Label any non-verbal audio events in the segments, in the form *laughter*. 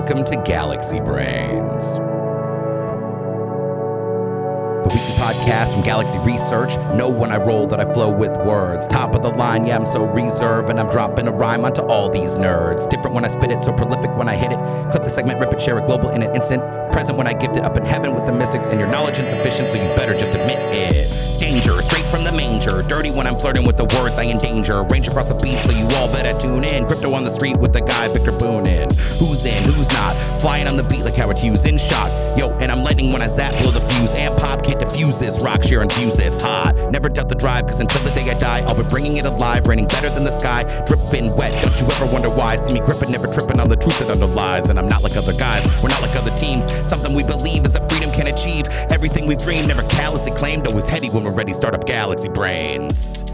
welcome to Galaxy Brains. The weekly podcast from Galaxy Research. Know when I roll that I flow with words. Top of the line, yeah, I'm so reserved, and I'm dropping a rhyme onto all these nerds. Different when I spit it, so prolific when I hit it. Clip the segment, rip it, share it global in an instant. Present when I gift it up in heaven with the mystics, and your knowledge insufficient, so you better just admit it. Danger, straight from the manger. Dirty when I'm flirting with the words I endanger. Range across the beat, so you all better tune in. Crypto on the street with the guy Viktor Bunin. Who's in, who's not? Flying on the beat like Howard Hughes in shock. Yo, and I'm lightning when I zap, blow the fuse. And pop can't defuse this rock, share and fuse it's hot. Never doubt the drive, cause until the day I die, I'll be bringing it alive, raining better than the sky, dripping wet. Don't you ever wonder why? See me gripping, never tripping on the truth that underlies. And I'm not like other guys, we're not like other teams. Something we believe is that freedom can achieve. Everything we've dreamed, never callously claimed, always heady when we're ready, start up Galaxy Brains.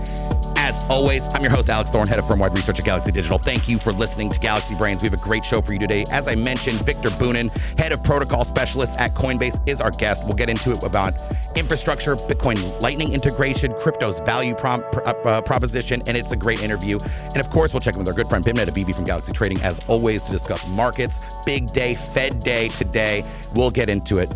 As always, I'm your host, Alex Thorn, head of firm-wide research at Galaxy Digital. Thank you for listening to Galaxy Brains. We have a great show for you today. As I mentioned, Viktor Bunin, head of protocol specialist at Coinbase, is our guest. We'll get into it about infrastructure, Bitcoin Lightning integration, crypto's value prom- pr- uh, proposition, and it's a great interview. And of course, we'll check in with our good friend Beimnet Abebe from Galaxy Trading, as always, to discuss markets. Big day, Fed day today. We'll get into it.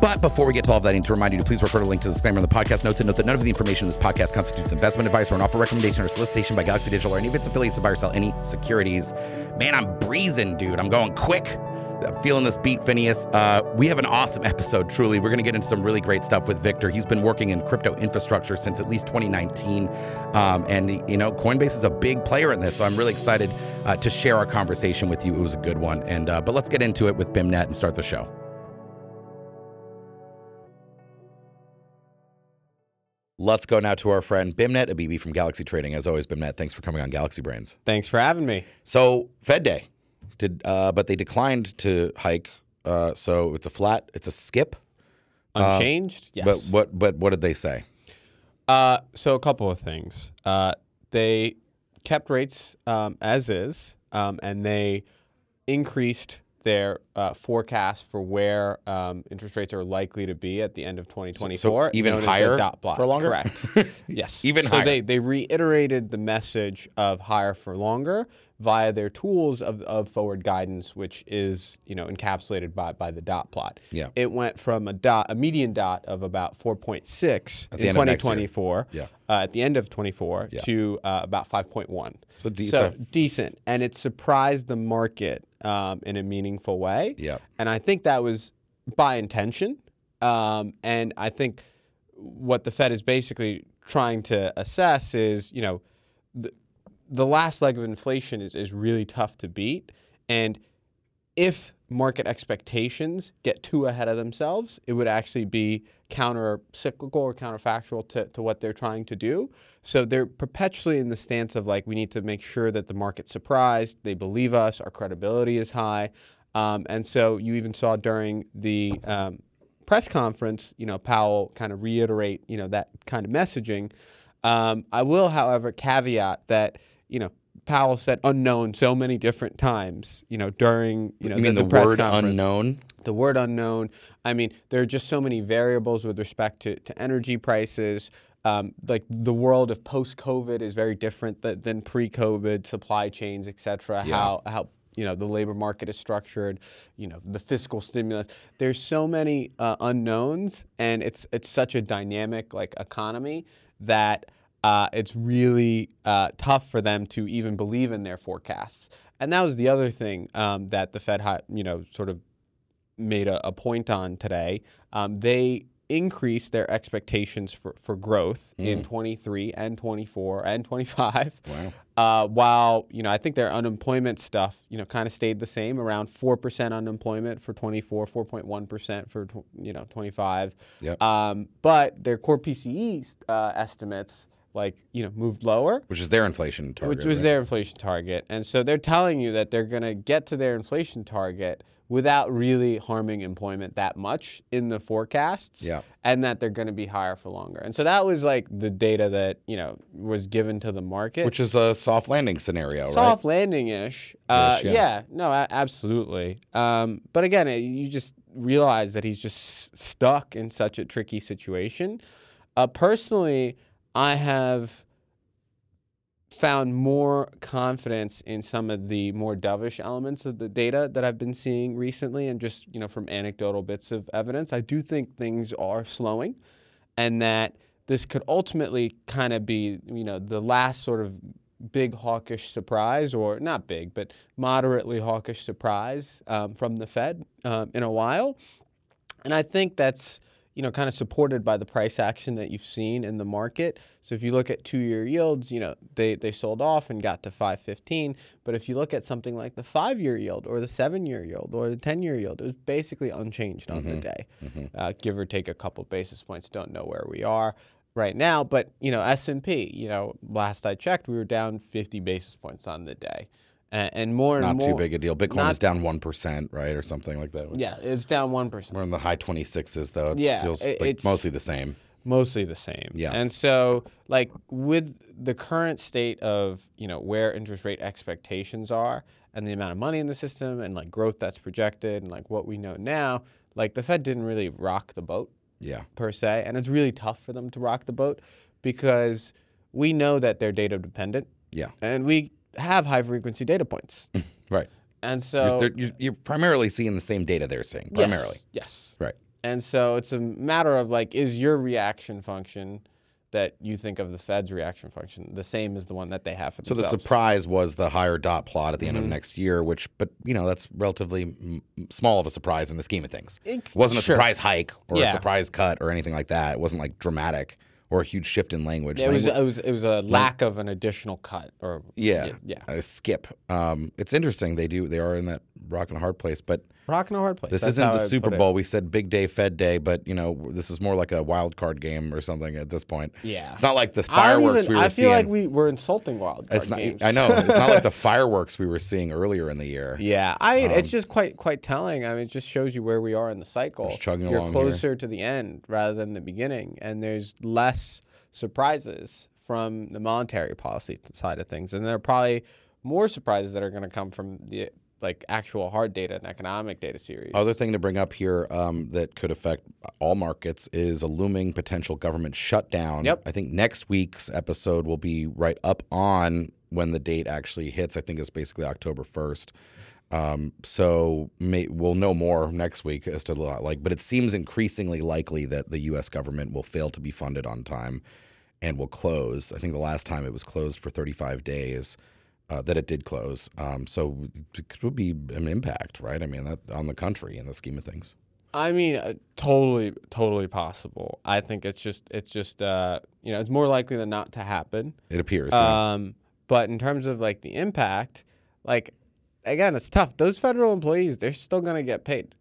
But before we get to all of that, I need to remind you to please refer to the link to the disclaimer in the podcast notes and note that none of the information in this podcast constitutes investment advice or an offer recommendation or solicitation by Galaxy Digital or any of its affiliates to buy or sell any securities. Man, I'm breezing, dude. I'm going quick. I'm feeling this beat, Phineas. Uh, we have an awesome episode, truly. We're going to get into some really great stuff with Viktor. He's been working in crypto infrastructure since at least 2019. Um, and, you know, Coinbase is a big player in this. So I'm really excited uh, to share our conversation with you. It was a good one. And uh, But let's get into it with Beimnet and start the show. Let's go now to our friend Beimnet Abebe from Galaxy Trading. As always, Beimnet, thanks for coming on Galaxy Brains. Thanks for having me. So Fed Day, did uh, but they declined to hike. Uh, so it's a flat. It's a skip. Unchanged, yes. But what? But what did they say? Uh, so a couple of things. Uh, they kept rates um, as is, um, and they increased their uh, forecast for where um, interest rates are likely to be at the end of 2024. even known as the higher dot plot. for longer? Correct. *laughs* yes. Even so higher. they they reiterated the message of higher for longer via their tools of, of forward guidance, which is you know encapsulated by by the dot plot. Yeah. It went from a dot a median dot of about 4.6 in the end of next year. 2024 Yeah. uh, at the end of 24 Yeah. to uh, about 5.1. So de- so so- decent, and it surprised the market um, in a meaningful way. Yeah. And I think that was by intention. Um, and I think what the Fed is basically trying to assess is, you know, the, the last leg of inflation is, is really tough to beat. And if market expectations get too ahead of themselves, it would actually be counter cyclical or counterfactual to, to what they're trying to do. So they're perpetually in the stance of like, we need to make sure that the market's surprised, they believe us, our credibility is high. Um, and so you even saw during the um, press conference, you know, Powell kind of reiterate, you know, that kind of messaging. Um, I will, however, caveat that, you know, Powell said unknown so many different times, you know, during, you know, You mean the, press word conference unknown? the word unknown. I mean, there are just so many variables with respect to, to energy prices. Um, like the world of post-COVID is very different th- than pre-COVID supply chains, et cetera. Yeah. How how you know the labor market is structured, you know the fiscal stimulus. There's so many uh, unknowns, and it's it's such a dynamic like economy that uh, it's really uh, tough for them to even believe in their forecasts. And that was the other thing um, that the Fed, you know, sort of made a, a point on today. Um, they increased their expectations for, for growth in 23 and 24 and 25. *laughs* Wow. Uh, while you know, I think their unemployment stuff, you know, kind of stayed the same, around four percent unemployment for 24, 4.1 percent for tw- you know 25. Yep. Um, but their core PCE uh, estimates, like you know, moved lower Which is their inflation target. which was right? their inflation target. And so they're telling you that they're going to get to their inflation target without really harming employment that much in the forecasts Yeah. and that they're going to be higher for longer. And so that was like the data that, you know, was given to the market. Which is a soft landing scenario, soft landing-ish. Uh, Ish, yeah. yeah. no, absolutely. Um, but again, it, you just realize that he's just s- stuck in such a tricky situation. Uh, personally, I have found more confidence in some of the more dovish elements of the data that I've been seeing recently, and just you know from anecdotal bits of evidence. I do think things are slowing, and that this could ultimately kind of be you know the last sort of big hawkish surprise, or not big, but moderately hawkish surprise um, from the Fed um, in a while. And I think that's you know kind of supported by the price action that you've seen in the market. So if you look at two-year yields, you know they they sold off and got to 515. But if you look at something like the five-year yield or the seven-year yield or the 10-year yield, it was basically unchanged on the day, uh, give or take a couple basis points. Don't know where we are right now, but you know S&P, you know last I checked, we were down 50 basis points on the day, and, and more and Not more. too big a deal. Bitcoin not- was down one percent, right, or something like that. Yeah, it's down one percent. We're in the high twenty sixes though. It Yeah, feels like it's- mostly the same. mostly the same. Yeah. And so like with the current state of, you know, where interest rate expectations are and the amount of money in the system and like growth that's projected and like what we know now, like the Fed didn't really rock the boat Yeah. per se, and it's really tough for them to rock the boat because we know that they're data dependent Yeah. and we have high frequency data points. *laughs* Right. And so they're- you're, you're primarily seeing the same data they're seeing. Primarily. Yes. yes. Right. And so it's a matter of like, is your reaction function that you think of the Fed's reaction function the same as the one that they have for the So the surprise was the higher dot plot at the Mm-hmm. end of next year, which, but you know, that's relatively mm, small of a surprise in the scheme of things. It- It wasn't a sure. surprise hike or Yeah. a surprise cut or anything like that. It wasn't like dramatic or a huge shift in language. It was, Langu- it was it was a lack of an additional cut or yeah, yeah a skip. Um, it's interesting. They do. They are in that rock and a hard place, but rock and a hard place. This That's isn't the I'd Super. Bowl. We said big day, Fed day, but you know this is more like a wild card game or something at this point. Yeah. it's not like the fireworks even, we were I feel seeing. like we were insulting wild card it's not. games. I know it's not like the *laughs* fireworks we were seeing earlier in the year. Yeah, I mean, Um, it's just quite quite telling. I mean, it just shows you where we are in the cycle. Chugging You're along here. closer to the end rather than the beginning, and there's less surprises from the monetary policy side of things, and there are probably more surprises that are going to come from the like actual hard data and economic data series. Other thing to bring up here um, that could affect all markets is a looming potential government shutdown. Yep. I think next week's episode will be right up on when the date actually hits. I think it's basically October first. Um, so may, we'll know more next week as to the- like, but it seems increasingly likely that the U.S. government will fail to be funded on time and will close. I think the last time it was closed for 35 days. Uh, that it did close, um, so it could be an impact, right? I mean, that on the country in the scheme of things. I mean, uh, totally, totally possible. I think it's just, it's just, uh, you know, it's more likely than not to happen. It appears. yeah. Um, but in terms of like the impact, like again, it's tough. Those federal employees, they're still gonna get paid.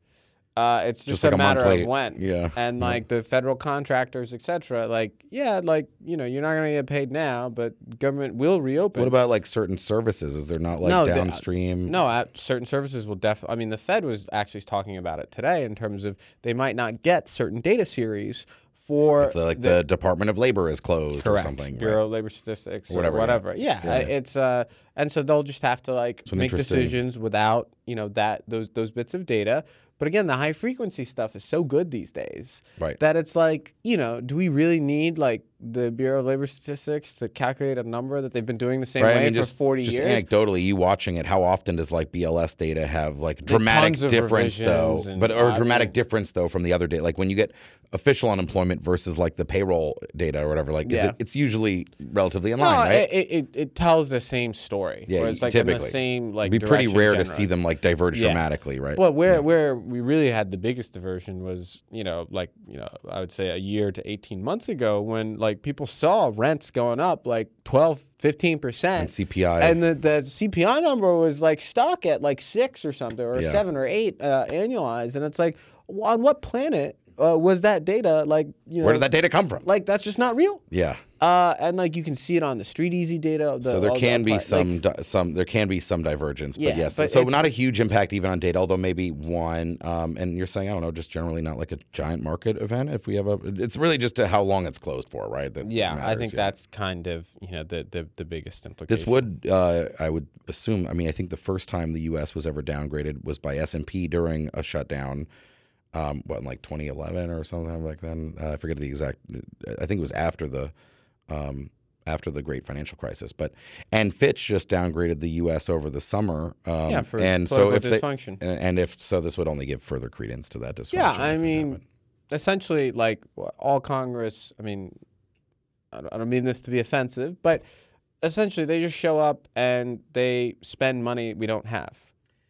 Uh, it's just, Just like a a matter late. of when. Yeah. And like the federal contractors, et cetera, like yeah, like you know, you're not gonna get paid now, but government will reopen. What about like certain services? Is there not like No, the- downstream? No, uh, certain services will definitely. I mean, the Fed was actually talking about it today in terms of they might not get certain data series for If the, like the, Department of Labor is closed correct or something. Bureau right? of Labor Statistics or Whatever, whatever. yeah. Yeah, Yeah. it's uh, and so they'll just have to like an make decisions without you know that those those bits of data. But again, the high frequency stuff is so good these days Right. that it's like you know, do we really need like the Bureau of Labor Statistics to calculate a number that they've been doing the same Right. way I mean, for just forty just years? anecdotally, you watching it, how often does like BLS data have like dramatic difference though? But or dramatic difference though from the other data. Like when you get official unemployment versus like the payroll data or whatever. Like, is Yeah. it, it's usually relatively in no, line, right? it, it, it tells the same story. Yeah, it's like typically. the same like. It'd be pretty rare to see them like diverge Yeah. dramatically, right? But where where we really had the biggest diversion was, you know, like, you know, I would say a year to 18 months ago when like people saw rents going up like 12, 15%. and CPI. And the, the CPI number was like stuck at like six or something, or Yeah. seven or eight uh, annualized. And it's like, on what planet uh, was that data? Like, you know, Where did that data come from? like that's just not real. yeah. Uh, and like you can see it on the StreetEasy data. The, so there all the can be appli- like- some di- some there can be some divergence, but Yeah, yes. but so not a huge impact even on data, although maybe one. Um, and you're saying I don't know, just generally not like a giant market event. If we have a, it's really just to how long it's closed for, right? That yeah, I think yeah. that's kind of you know the the, the biggest implication. This would, uh, I would assume. I mean, I think the first time the U.S. was ever downgraded was by S and P during a shutdown. Um, what in like 2011 or something like then? Uh, I forget the exact. I think it was after the, um, after the great financial crisis. But and Fitch just downgraded the U.S. over the summer. Um, Yeah, for and so if political they, dysfunction. and, and if so, this would only give further credence to that dysfunction. Yeah, I mean, essentially, like all Congress. I mean, I don't, I don't mean this to be offensive, but essentially, they just show up and they spend money we don't have,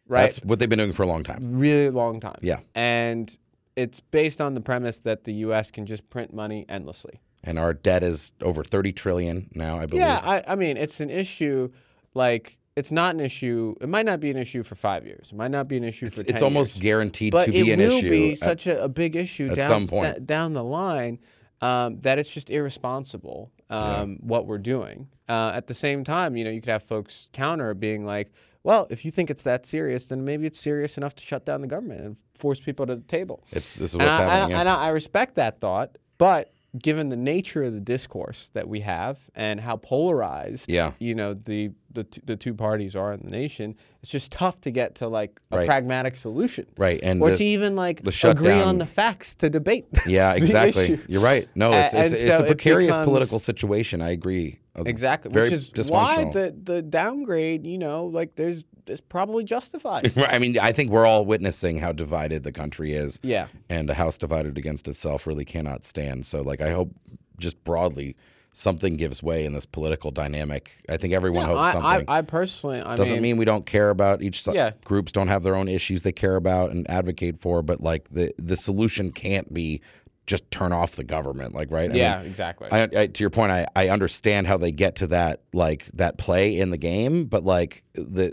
right? that's what they've been doing for a long time. really long time. Yeah. and it's based on the premise that the U.S. can just print money endlessly. And our debt is over thirty trillion now, I believe. Yeah, I, I mean, it's an issue. Like, it's not an issue. It might not be an issue for five years. It might not be an issue it's, for. 10 it's almost years. guaranteed but to be an issue. But it an will issue. be at- such a, a big issue at down, some point. da- down the line um, that it's just irresponsible um, what we're doing. Uh, at the same time, you know, you could have folks counter being like, "Well, if you think it's that serious, then maybe it's serious enough to shut down the government and force people to the table." it's this is And what's I, happening. I, yeah. and I respect that thought, but given the nature of the discourse that we have and how polarized, Yeah. you know, the the, t- the two parties are in the nation, it's just tough to get to like a Right. pragmatic solution, right, and or the- to even like agree on the facts to debate. Yeah, *laughs* exactly. You're right. No, it's A- it's, and it's so a it precarious becomes- political situation. I agree. Exactly, which is why the the downgrade, you know, like there's it's probably justified. *laughs* Right, I mean, I think we're all witnessing how divided the country is, yeah. and a house divided against itself really cannot stand. So, like, I hope just broadly something gives way in this political dynamic. I think everyone Yeah, hopes I, something. I, I personally, I Doesn't mean, mean we don't care about each si- Yeah. groups don't have their own issues they care about and advocate for, but like the the solution can't be just turn off the government, like right? I mean, yeah, exactly. I, I, to your point, I, I understand how they get to that like that play in the game, but like the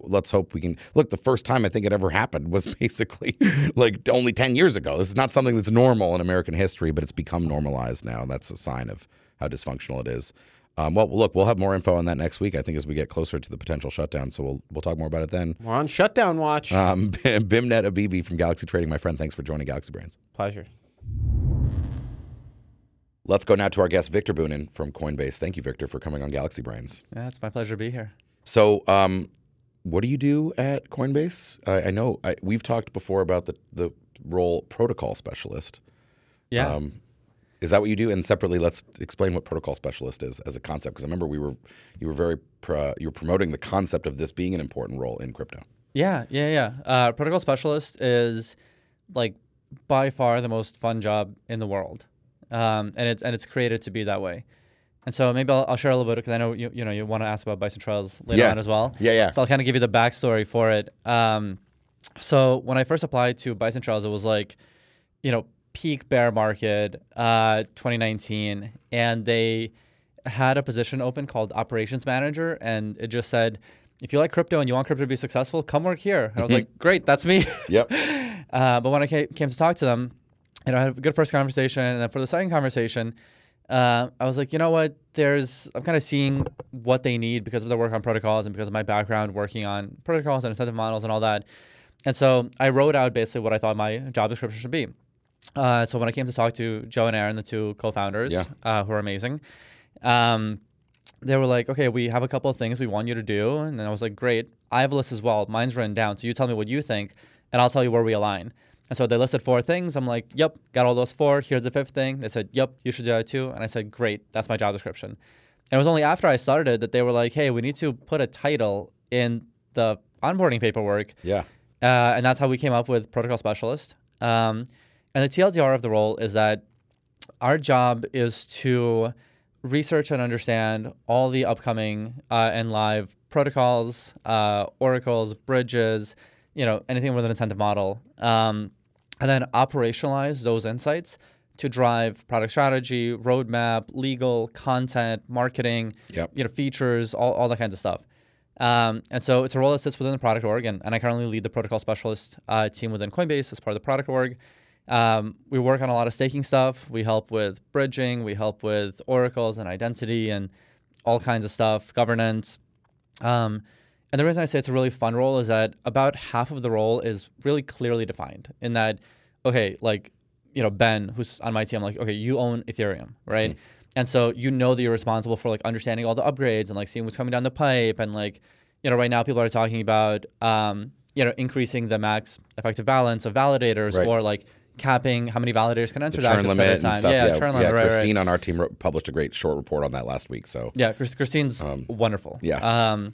let's hope we can look. The first time I think it ever happened was *laughs* basically like only ten years ago. This is not something that's normal in American history, but it's become normalized now, and that's a sign of how dysfunctional it is. Um, well, look, we'll have more info on that next week. I think as we get closer to the potential shutdown, so we'll we'll talk more about it then. We're on shutdown watch. Um, *laughs* Beimnet Abebe from Galaxy Trading, my friend. Thanks for joining Galaxy Brains. Pleasure. Let's go now to our guest Viktor Bunin from Coinbase. Thank you, Viktor, for coming on Galaxy Brains. Yeah, it's my pleasure to be here. So, um, what do you do at Coinbase? I, I know I, we've talked before about the the role protocol specialist. Yeah. Um, is that what you do? And separately, let's explain what protocol specialist is as a concept. Because I remember we were you were very pro, you were promoting the concept of this being an important role in crypto. yeah, yeah, yeah. Uh, protocol specialist is like by far the most fun job in the world, um, and it's and it's created to be that way. And so maybe I'll, I'll share a little bit because I know you you know you want to ask about Bison Trails later Yeah. on as well. Yeah, yeah. So I'll kind of give you the backstory for it. Um, so when I first applied to Bison Trails, it was like, you know, peak bear market, uh, 2019, and they had a position open called operations manager, and it just said, if you like crypto and you want crypto to be successful, come work here. And I was *laughs* like, great, that's me. Yep. *laughs* Uh, but when I ca- came to talk to them, you know, I had a good first conversation, and then for the second conversation, uh, I was like, you know what? There's I'm kind of seeing what they need because of their work on protocols and because of my background working on protocols and incentive models and all that. And so I wrote out basically what I thought my job description should be. Uh, so when I came to talk to Joe and Aaron, the two co-founders, Yeah. uh, who are amazing, um, they were like, okay, we have a couple of things we want you to do. And then I was like, great. I have a list as well. Mine's written down. So you tell me what you think, and I'll tell you where we align. And so they listed four things. I'm like, yep, got all those four. Here's the fifth thing. They said, yep, you should do that too. And I said, great, that's my job description. And it was only after I started that they were like, hey, we need to put a title in the onboarding paperwork. Yeah. Uh, and that's how we came up with protocol specialist. Um, and the TLDR of the role is that our job is to research and understand all the upcoming uh, and live protocols, uh, oracles, bridges, you know, anything with an incentive model, um, and then operationalize those insights to drive product strategy, roadmap, legal, content, marketing, Yep. you know, features, all, all that kinds of stuff. Um, and so it's a role that sits within the product org, and, and I currently lead the protocol specialist uh, team within Coinbase as part of the product org. Um, we work on a lot of staking stuff. We help with bridging, we help with oracles and identity and all kinds of stuff, governance. Um, and the reason I say it's a really fun role is that about half of the role is really clearly defined in that, okay, like, you know, Ben, who's on my team, like, okay, you own Ethereum, right? And so you know that you're responsible for like understanding all the upgrades and like seeing what's coming down the pipe. And like, you know, right now people are talking about, um, you know, increasing the max effective balance of validators Right. or like capping how many validators can enter The that churn limit time. and stuff. Yeah, Yeah, churn yeah. limit. right, right. Christine on our team wrote, published a great short report on that last week. So Yeah, Chris, Christine's wonderful. yeah. Um,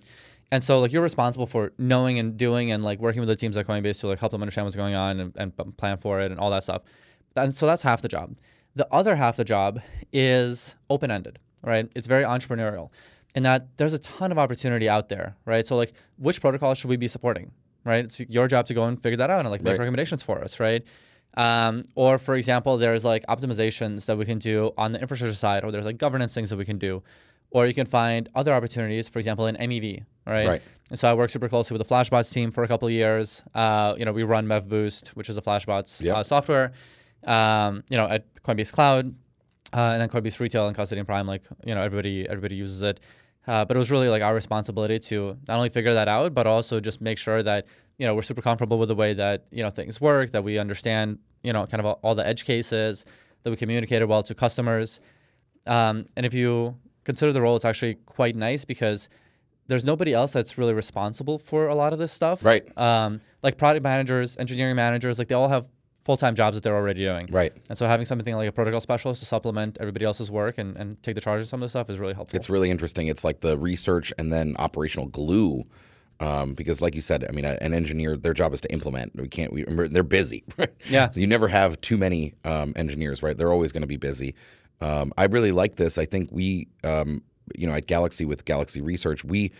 and so like you're responsible for knowing and doing and like working with the teams at Coinbase to like help them understand what's going on and, and plan for it and all that stuff. And so that's half the job. The other half the job is open ended, right? It's very entrepreneurial, in that there's a ton of opportunity out there, right? So like, which protocol should we be supporting, right? It's your job to go and figure that out and like make Right. recommendations for us, right? Um, or for example, there's like optimizations that we can do on the infrastructure side, or there's like governance things that we can do, or you can find other opportunities, for example, in MEV, right? Right. And so I work super closely with the Flashbots team for a couple of years. Uh, you know, we run MEV-Boost, which is a Flashbots Yep. uh, software. Um, you know, at Coinbase Cloud, uh, and then Coinbase Retail and Custody and Prime, like you know, everybody everybody uses it. Uh, but it was really like our responsibility to not only figure that out, but also just make sure that you know we're super comfortable with the way that you know things work, that we understand you know kind of all, all the edge cases, that we communicated well to customers. Um, and if you consider the role, it's actually quite nice because there's nobody else that's really responsible for a lot of this stuff. Right. Um, like product managers, engineering managers, like they all have full-time jobs that they're already doing. Right. And so having something like a protocol specialist to supplement everybody else's work and, and take the charge of some of the stuff is really helpful. It's really interesting. It's like the research and then operational glue. Um, because, like you said, I mean, a, an engineer, their job is to implement. We can't. We, they're busy. *laughs* Yeah. You never have too many um, engineers, right? They're always going to be busy. Um, I really like this. I think we, um, you know, at Galaxy with Galaxy Research, we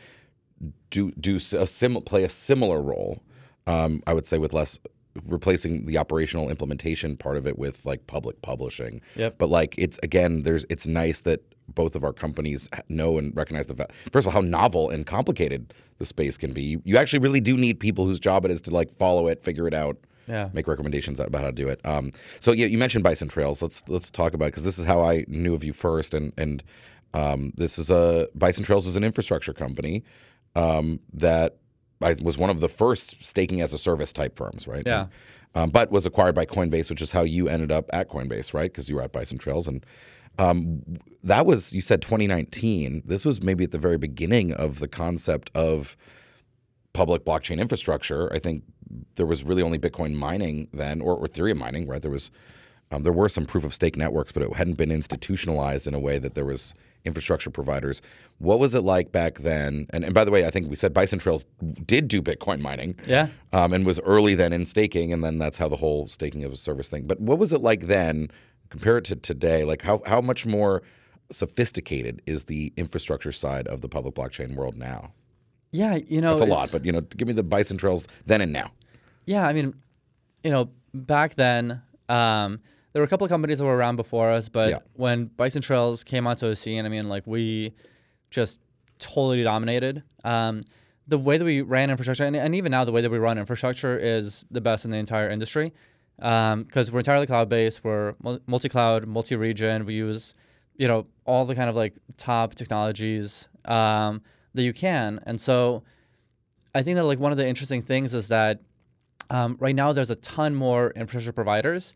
do do a sim- play a similar role. Um, I would say with less replacing the operational implementation part of it with like public publishing. Yep. But like it's again, there's it's nice that both of our companies know and recognize the va- first of all how novel and complicated the space can be. You, you actually really do need people whose job it is to like follow it, figure it out, Yeah. make recommendations about how to do it. Um, so yeah, you mentioned Bison Trails. Let's let's talk about because this is how I knew of you first, and and um, this is a Bison Trails is an infrastructure company um, that I was one of the first staking as a service type firms, right? Yeah. Um, but was acquired by Coinbase, which is how you ended up at Coinbase, right? Because you were at Bison Trails, and um, that was you said 2019. This was maybe at the very beginning of the concept of public blockchain infrastructure. I think there was really only Bitcoin mining then, or, or Ethereum mining, right? There was um, there were some proof of stake networks, but it hadn't been institutionalized in a way that there was infrastructure providers. What was it like back then? And, and by the way, I think we said Bison Trails did do Bitcoin mining Yeah. um, and was early then in staking, and then that's how the whole staking of a service thing. But what was it like then? Compare it to today. Like how how much more sophisticated is the infrastructure side of the public blockchain world now? Yeah. You know, That's a it's- lot, but you know, give me the Bison Trails then and now. Yeah, I mean, you know, back then, um, there were a couple of companies that were around before us, but Yeah. when Bison Trails came onto the scene, I mean, like we just totally dominated. Um, the way that we ran infrastructure, and, and even now, the way that we run infrastructure is the best in the entire industry because we're entirely cloud based. We're multi-cloud, multi-region. We use, you know, all the kind of like top technologies um, that you can, and so I think that like one of the interesting things is that um, right now there's a ton more infrastructure providers,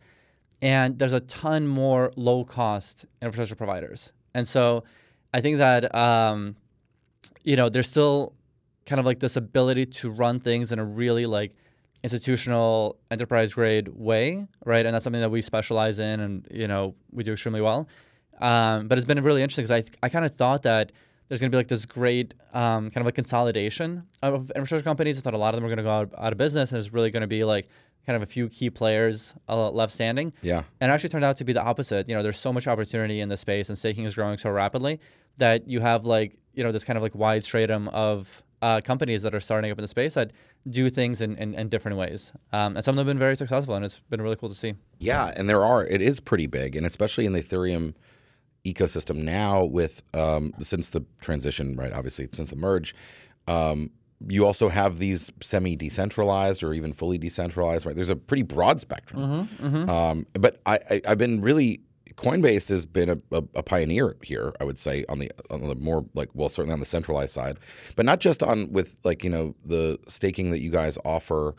and there's a ton more low-cost infrastructure providers, and so I think that um, you know there's still kind of like this ability to run things in a really like institutional enterprise grade way, right? And that's something that we specialize in, and you know we do extremely well. Um, but it's been really interesting because I I kind of thought that there's going to be like this great um, kind of like consolidation of infrastructure companies. I thought a lot of them were going to go out, out of business, and there's really going to be like kind of a few key players uh, left standing. Yeah. And it actually turned out to be the opposite. You know, there's so much opportunity in the space, and staking is growing so rapidly that you have like you know this kind of like wide stratum of uh, companies that are starting up in the space that do things in, in, in different ways. Um, and some of them have been very successful, and it's been really cool to see. Yeah, and there are. It is pretty big, and especially in the Ethereum ecosystem now, with um, since the transition, right? Obviously, since the merge, um, you also have these semi-decentralized or even fully decentralized. Right? There's a pretty broad spectrum. Um, but I, I, I've been really. Coinbase has been a, a, a pioneer here, I would say, on the on the more like well, certainly on the centralized side, but not just on with like you know the staking that you guys offer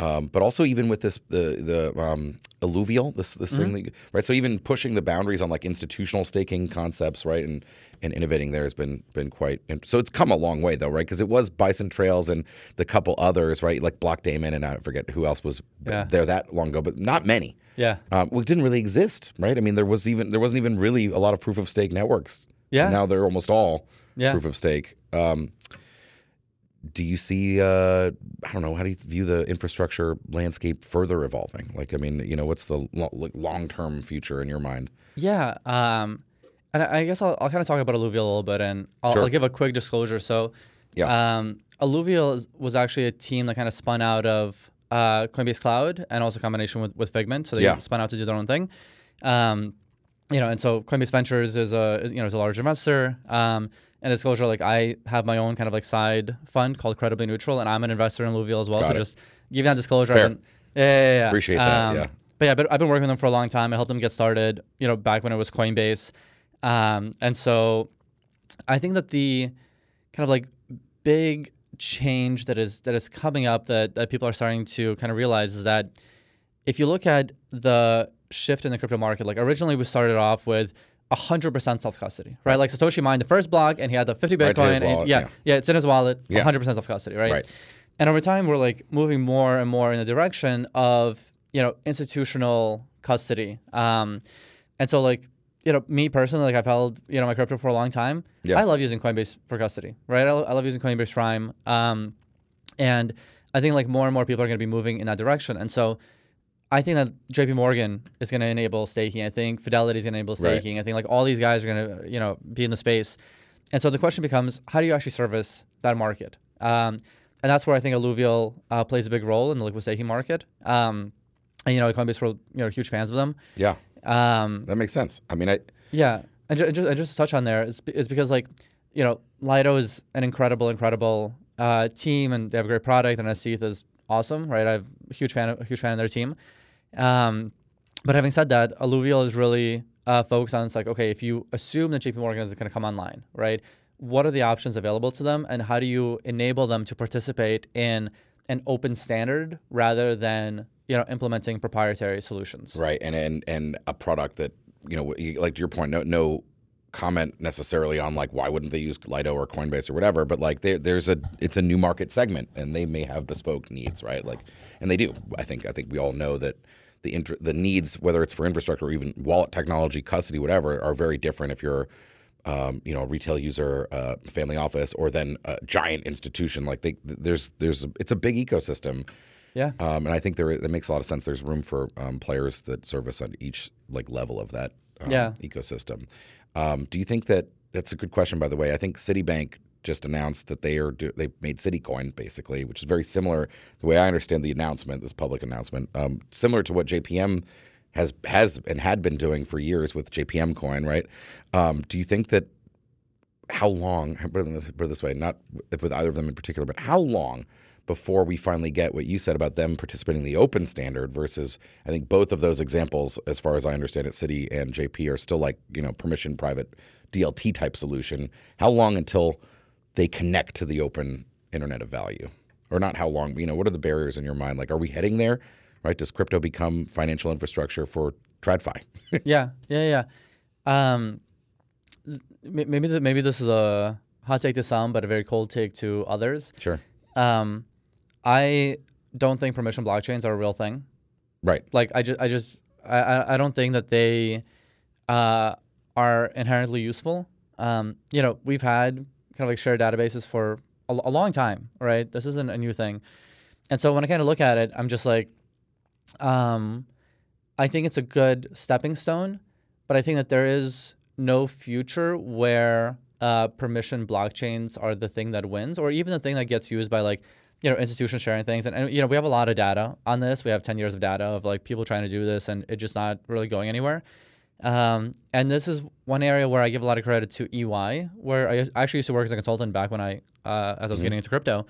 Um, but also even with this the the um, alluvial this this thing that, right? So even pushing the boundaries on like institutional staking concepts right? And and innovating there has been been quite so it's come a long way though right? Because it was Bison Trails and the couple others right? Like Blockdaemon and I forget who else was Yeah. there that long ago but not many. Yeah. um, well, it didn't really exist right? I mean there was even there wasn't even really a lot of proof of stake networks. Yeah. now they're almost all Yeah. proof of stake. Um, do you see uh, i don't know how do you view the infrastructure landscape further evolving like i mean you know what's the lo- long-term future in your mind Yeah. Um, and I I guess I'll, I'll kind of talk about Alluvial a little bit, and I'll, Sure. I'll give a quick disclosure. So, Yeah. um, Alluvial is, was actually a team that kind of spun out of uh, Coinbase Cloud and also combination with, with Figment. So they Yeah. spun out to do their own thing. Um, you know, and so Coinbase Ventures is a you know is a large investor. And disclosure, like I have my own kind of like side fund called Credibly Neutral, and I'm an investor in Alluvial as well. Got so it. just giving that disclosure. Fair. I've yeah, yeah, yeah. Appreciate that, Um, yeah. But yeah, but I've been working with them for a long time. I helped them get started, you know, back when it was Coinbase. Um, and so I think that the kind of like big change that is that is coming up that, that people are starting to kind of realize is that if you look at the shift in the crypto market, like originally we started off with 100% self custody, right? Like Satoshi mined the first block and he had the 50 Right to his Bitcoin. and- yeah, yeah. yeah, it's in his wallet, Yeah. 100% self custody, right? Right. And over time, we're like moving more and more in the direction of you know institutional custody. Um, and so like you know me personally, like I've held you know my crypto for a long time. Yeah. I love using Coinbase for custody, right? I, lo- I love using Coinbase Prime. Um, and I think like more and more people are going to be moving in that direction. And so I think that JP Morgan is going to enable staking. I think Fidelity is going to enable Right. staking. I think like all these guys are going to, you know, be in the space. And so the question becomes, how do you actually service that market? Um, and that's where I think Alluvial uh, plays a big role in the liquid staking market. Um, and you know, Coinbase were you know huge fans of them. yeah Um, that makes sense i mean i yeah, and ju- just, and just to touch on there is, is because like, you know, Lido is an incredible, incredible uh, team, and they have a great product, and Asith is awesome, right? I'm a huge fan, of, a huge fan of their team. Um, but having said that, Alluvial is really uh, focused on it's like, okay, if you assume that JP Morgan is going to come online, right? What are the options available to them, and how do you enable them to participate in an open standard rather than you know implementing proprietary solutions? right and and and a product that you know like to your point no no comment necessarily on like why wouldn't they use Lido or Coinbase or whatever but like there there's a it's a new market segment and they may have bespoke needs right like and they do I think I think we all know that the inter- the needs whether it's for infrastructure or even wallet technology custody whatever are very different if you're um, you know, a retail user, uh, family office, or then a giant institution. Like they, there's, there's, it's a big ecosystem. Yeah. Um, and I think there that makes a lot of sense. There's room for um, players that service on each like level of that um, Yeah. ecosystem. Um, do you think that that's a good question? By the way, I think Citibank just announced that they are they made Citicoin basically, which is very similar. The way I understand the announcement, this public announcement, um, similar to what JPM has has and had been doing for years with JPM Coin, right? Um, do you think that how long? *laughs* Put it this way, not with either of them in particular, but how long before we finally get what you said about them participating in the open standard versus I think both of those examples, as far as I understand it, Citi and JP are still like you know permission private DLT type solution. How long until they connect to the open internet of value, or not? How long? You know, what are the barriers in your mind? Like, are we heading there? Right? Does crypto become financial infrastructure for TradFi? *laughs* yeah, yeah, yeah. Um, maybe th- maybe this is a hot take to some, but a very cold take to others. sure. Um, I don't think permission blockchains are a real thing. Right. Like I just I just I I, I don't think that they uh, are inherently useful. Um, you know, we've had kind of like shared databases for a, a long time, right? This isn't a new thing. And so when I kind of look at it, I'm just like, um, I think it's a good stepping stone, but I think that there is no future where uh, permission blockchains are the thing that wins, or even the thing that gets used by like you know institutions sharing things. And, and you know we have a lot of data on this. We have ten years of data of like people trying to do this, and it just not really going anywhere. Um, and this is one area where I give a lot of credit to EY, where I actually used to work as a consultant back when I, uh, as I was getting into crypto.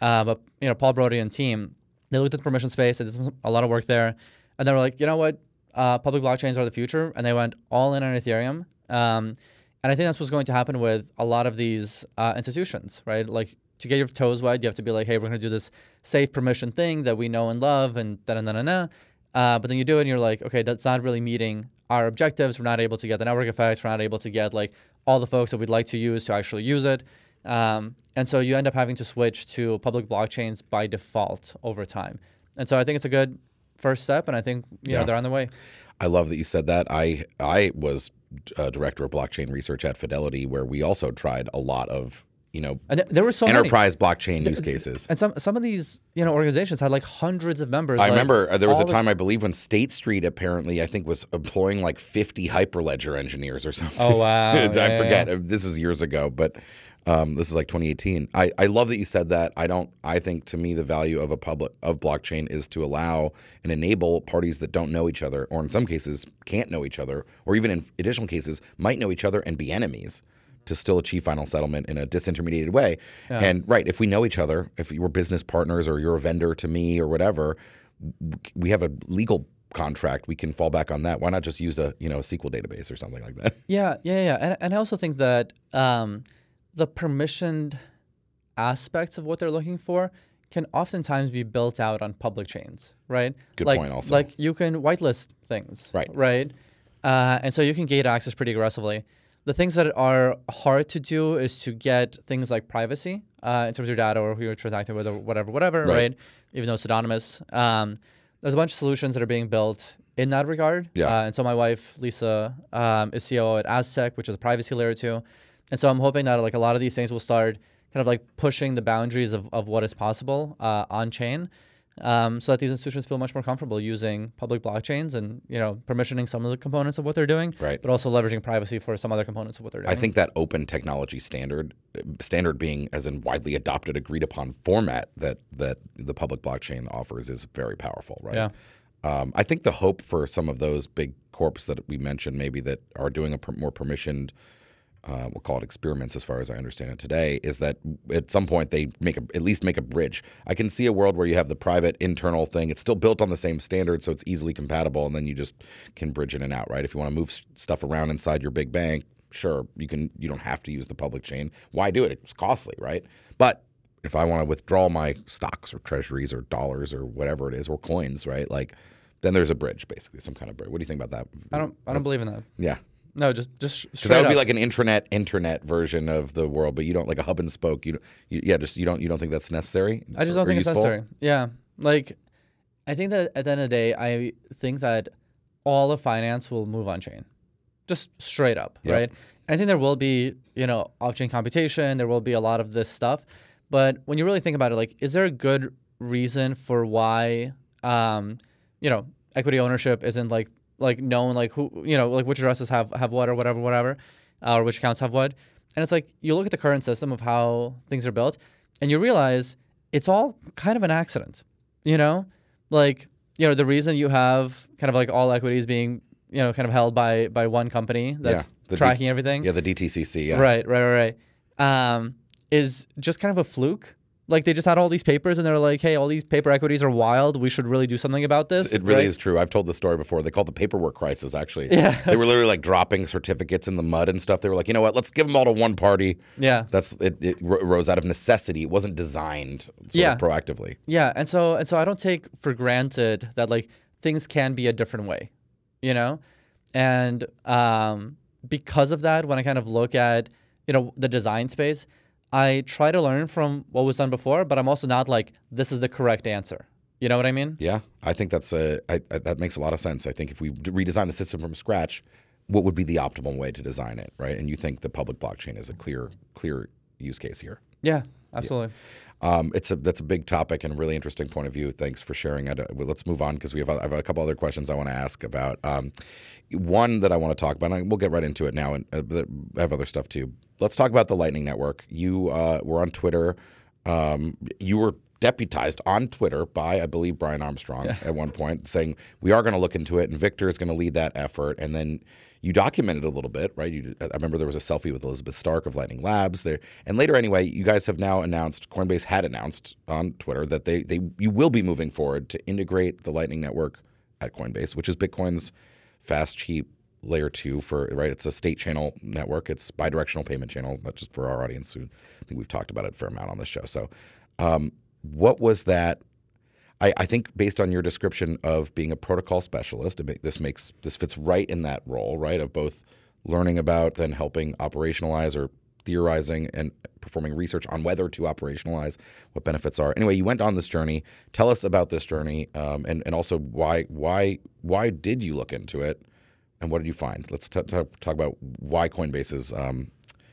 Uh, but you know, Paul Brody and team, they looked at the permission space. They did some, a lot of work there, and they were like, you know what, uh, public blockchains are the future, and they went all in on Ethereum. Um, and I think that's what's going to happen with a lot of these uh, institutions, right? Like to get your toes wet, you have to be like, hey, we're gonna do this safe permission thing that we know and love, and da da da da. Uh, but then you do it, and you're like, okay, that's not really meeting our objectives. We're not able to get the network effects. We're not able to get like all the folks that we'd like to use to actually use it. Um, and so you end up having to switch to public blockchains by default over time. And so I think it's a good first step, and I think you Yeah. know they're on the way. I love that you said that. I I was uh, director of blockchain research at Fidelity, where we also tried a lot of you know And there were so many. enterprise blockchain use cases. And some some of these you know organizations had like hundreds of members. I like, remember uh, there was a time I believe when State Street apparently I think was employing like 50 Hyperledger engineers or something. Oh, wow. *laughs* I Yeah, yeah, forget. Uh, This is years ago, but um, this is like 2018. I, I love that you said that. I don't. I think to me the value of a public of blockchain is to allow and enable parties that don't know each other, or in some cases can't know each other, or even in additional cases might know each other and be enemies. To still achieve final settlement in a disintermediated way, and right, if we know each other, if you're business partners or you're a vendor to me or whatever, we have a legal contract. We can fall back on that. Why not just use a you know a SQL database or something like that? Yeah, yeah, yeah. And, and I also think that um, the permissioned aspects of what they're looking for can oftentimes be built out on public chains, right? Good like, point also. Like you can whitelist things, Right. Right. Uh, and so you can gate access pretty aggressively. The things that are hard to do is to get things like privacy uh, in terms of your data or who you're transacting with or whatever, whatever, Right. right? Even though it's anonymous. Um, there's a bunch of solutions that are being built in that regard. Yeah. Uh, and so my wife, Lisa, um, is CEO at Aztec, which is a privacy layer too. And so I'm hoping that like a lot of these things will start kind of like pushing the boundaries of, of what is possible uh, on chain. Um, so that these institutions feel much more comfortable using public blockchains and you know permissioning some of the components of what they're doing, Right. But also leveraging privacy for some other components of what they're doing. I think that open technology standard, standard being as in widely adopted, agreed upon format that that the public blockchain offers is very powerful, right? Yeah. Um, I think the hope for some of those big corps that we mentioned, maybe that are doing a per- more permissioned, uh, we'll call it experiments, as far as I understand it today, is that at some point they make a, at least make a bridge. I can see a world where you have the private internal thing; it's still built on the same standard, so it's easily compatible, and then you just can bridge in and out, right? If you want to move stuff around inside your big bank, sure, you can. You don't have to use the public chain. Why do it? It's costly, right? But if I want to withdraw my stocks or treasuries or dollars or whatever it is or coins, right? Like, then there's a bridge, basically, some kind of bridge. What do you think about that? I don't I don't believe in that. Yeah, No, just just because that would be like an intranet internet version of the world, but you don't like a hub and spoke. You, you yeah, just you don't you don't think that's necessary. I just don't think useful? it's necessary. Yeah. Like I think that at the end of the day, I think that all of finance will move on chain. Just straight up, Yep. right? I think there will be, you know, off chain computation, there will be a lot of this stuff. But when you really think about it, like, is there a good reason for why um, you know, equity ownership isn't like like known like who you know, like which addresses have have what or whatever, whatever, uh, or which accounts have what. And it's like you look at the current system of how things are built and you realize it's all kind of an accident, you know? Like, you know, the reason you have kind of like all equities being, you know, kind of held by by one company that's the tracking DT everything. Yeah, the DTCC. Yeah. Right, right, right, right. Um, is just kind of a fluke. Like they just had all these papers and they're like, hey, all these paper equities are wild. We should really do something about this. It really right? is true. I've told the story before. They called the paperwork crisis. Actually, Yeah. they were literally like dropping certificates in the mud and stuff. They were like, you know what? Let's give them all to one party. Yeah. That's it. It rose out of necessity. It wasn't designed sort Yeah. of proactively. Yeah, and so and so I don't take for granted that like things can be a different way, you know, and um, because of that, when I kind of look at you know the design space, I try to learn from what was done before, but I'm also not like this is the correct answer. You know what I mean? Yeah, I think that's a I, I, that makes a lot of sense. I think if we redesign the system from scratch, what would be the optimal way to design it, right? And you think the public blockchain is a clear clear use case here. Yeah, absolutely. Um, it's a that's a big topic and a really interesting point of view. Thanks for sharing it. Uh, well, let's move on because we have a, I have a couple other questions I want to ask about. Um, one that I want to talk about, and we'll get right into it now, and uh, I have other stuff too. Let's talk about the Lightning Network. You uh, were on Twitter. Um, you were deputized on Twitter by, I believe, Brian Armstrong at one point, saying we are going to look into it, and Viktor is going to lead that effort. And then you documented a little bit, right? You, I remember there was a selfie with Elizabeth Stark of Lightning Labs there, and later, anyway, you guys have now announced Coinbase had announced on Twitter that they they you will be moving forward to integrate the Lightning Network at Coinbase, which is Bitcoin's fast, cheap layer two for right. It's a state channel network. It's bidirectional payment channel, not just for our audience. I think we've talked about it a fair amount on this show. So, um, what was that? I, I think based on your description of being a protocol specialist, this makes this fits right in that role, right? Of both learning about, then helping operationalize or theorizing and performing research on whether to operationalize what benefits are. Anyway, you went on this journey. Tell us about this journey, um, and and also why why why did you look into it, and what did you find? Let's t- t- talk about why Coinbase is um,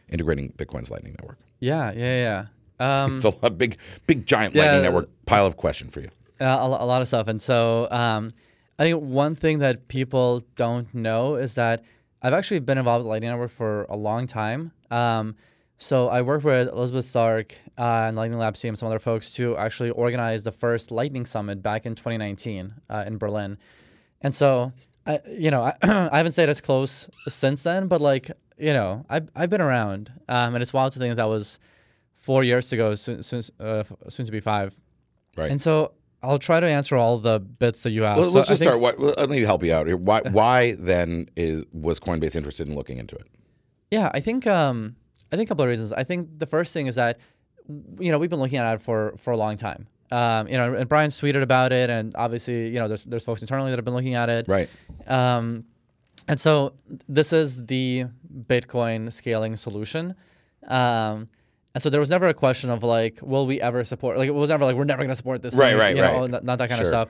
integrating Bitcoin's Lightning Network. Yeah, yeah, yeah. Um, It's a big big giant Yeah. Lightning Network pile of question for you. Uh, a, a lot of stuff. And so um, I think one thing that people don't know is that I've actually been involved with Lightning Network for a long time. Um, so I worked with Elizabeth Stark uh, and Lightning Labs team, some other folks, to actually organize the first Lightning Summit back in 2019 uh, in Berlin. And so, I, you know, I, *clears throat* I haven't stayed as close since then, but like, you know, I've, I've been around. Um, and it's wild to think that was four years ago, soon, soon, uh, soon to be five. Right. And so I'll try to answer all the bits that you asked. Let's, So just think- start. Let me help you out here. Why, why then is was Coinbase interested in looking into it? Yeah, I think um, I think a couple of reasons. I think the first thing is that you know we've been looking at it for for a long time. Um, you know, and Brian's tweeted about it, and obviously, you know, there's there's folks internally that have been looking at it. Right. Um, and so this is the Bitcoin scaling solution. Um, and so there was never a question of like, will we ever support? Like, it was never like we're never going to support this. Right, thing, right, you know, right. Not, not that kind Sure. of stuff.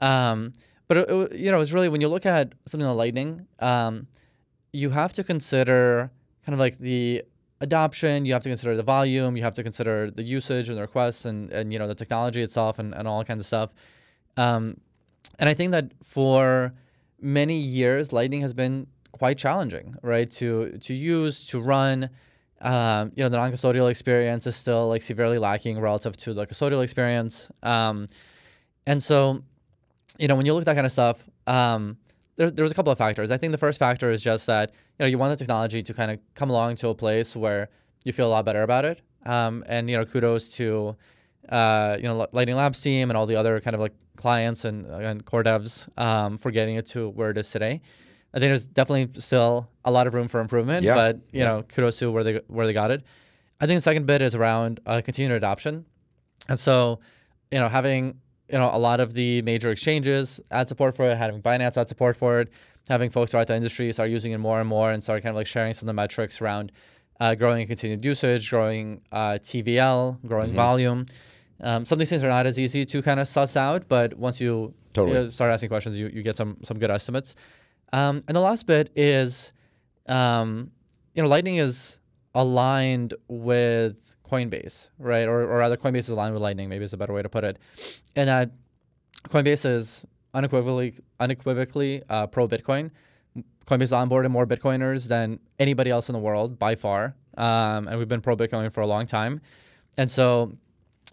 Um, but it, it- you know, it's really when you look at something like Lightning, um, you have to consider kind of like the adoption. You have to consider the volume. You have to consider the usage and the requests and and you know the technology itself and, and all kinds of stuff. Um, and I think that for many years, Lightning has been quite challenging, right? To to use, to run. Um, you know, the non-custodial experience is still like severely lacking relative to the custodial experience. Um, and so, you know, when you look at that kind of stuff, um, there's there's a couple of factors. I think the first factor is just that you know you want the technology to kind of come along to a place where you feel a lot better about it. Um, and you know, kudos to uh, you know Li- Lightning Labs team and all the other kind of like clients and and core devs um, for getting it to where it is today. I think there's definitely still a lot of room for improvement, Yeah. but you know, kudos to where they where they got it. I think the second bit is around uh, continued adoption, and so you know having you know a lot of the major exchanges add support for it, having Binance add support for it, having folks throughout the industry start using it more and more, and start kind of like sharing some of the metrics around uh, growing and continued usage, growing uh, TVL, growing Mm-hmm. volume. Um, some of these things are not as easy to kind of suss out, but once you, Totally. you know, start asking questions, you, you get some some good estimates. Um, and the last bit is, um, you know, Lightning is aligned with Coinbase, right? Or, or rather, Coinbase is aligned with Lightning. Maybe is a better way to put it. And that Coinbase is unequivocally unequivocally uh, pro Bitcoin. Coinbase onboarded more Bitcoiners than anybody else in the world by far, um, and we've been pro Bitcoin for a long time. And so,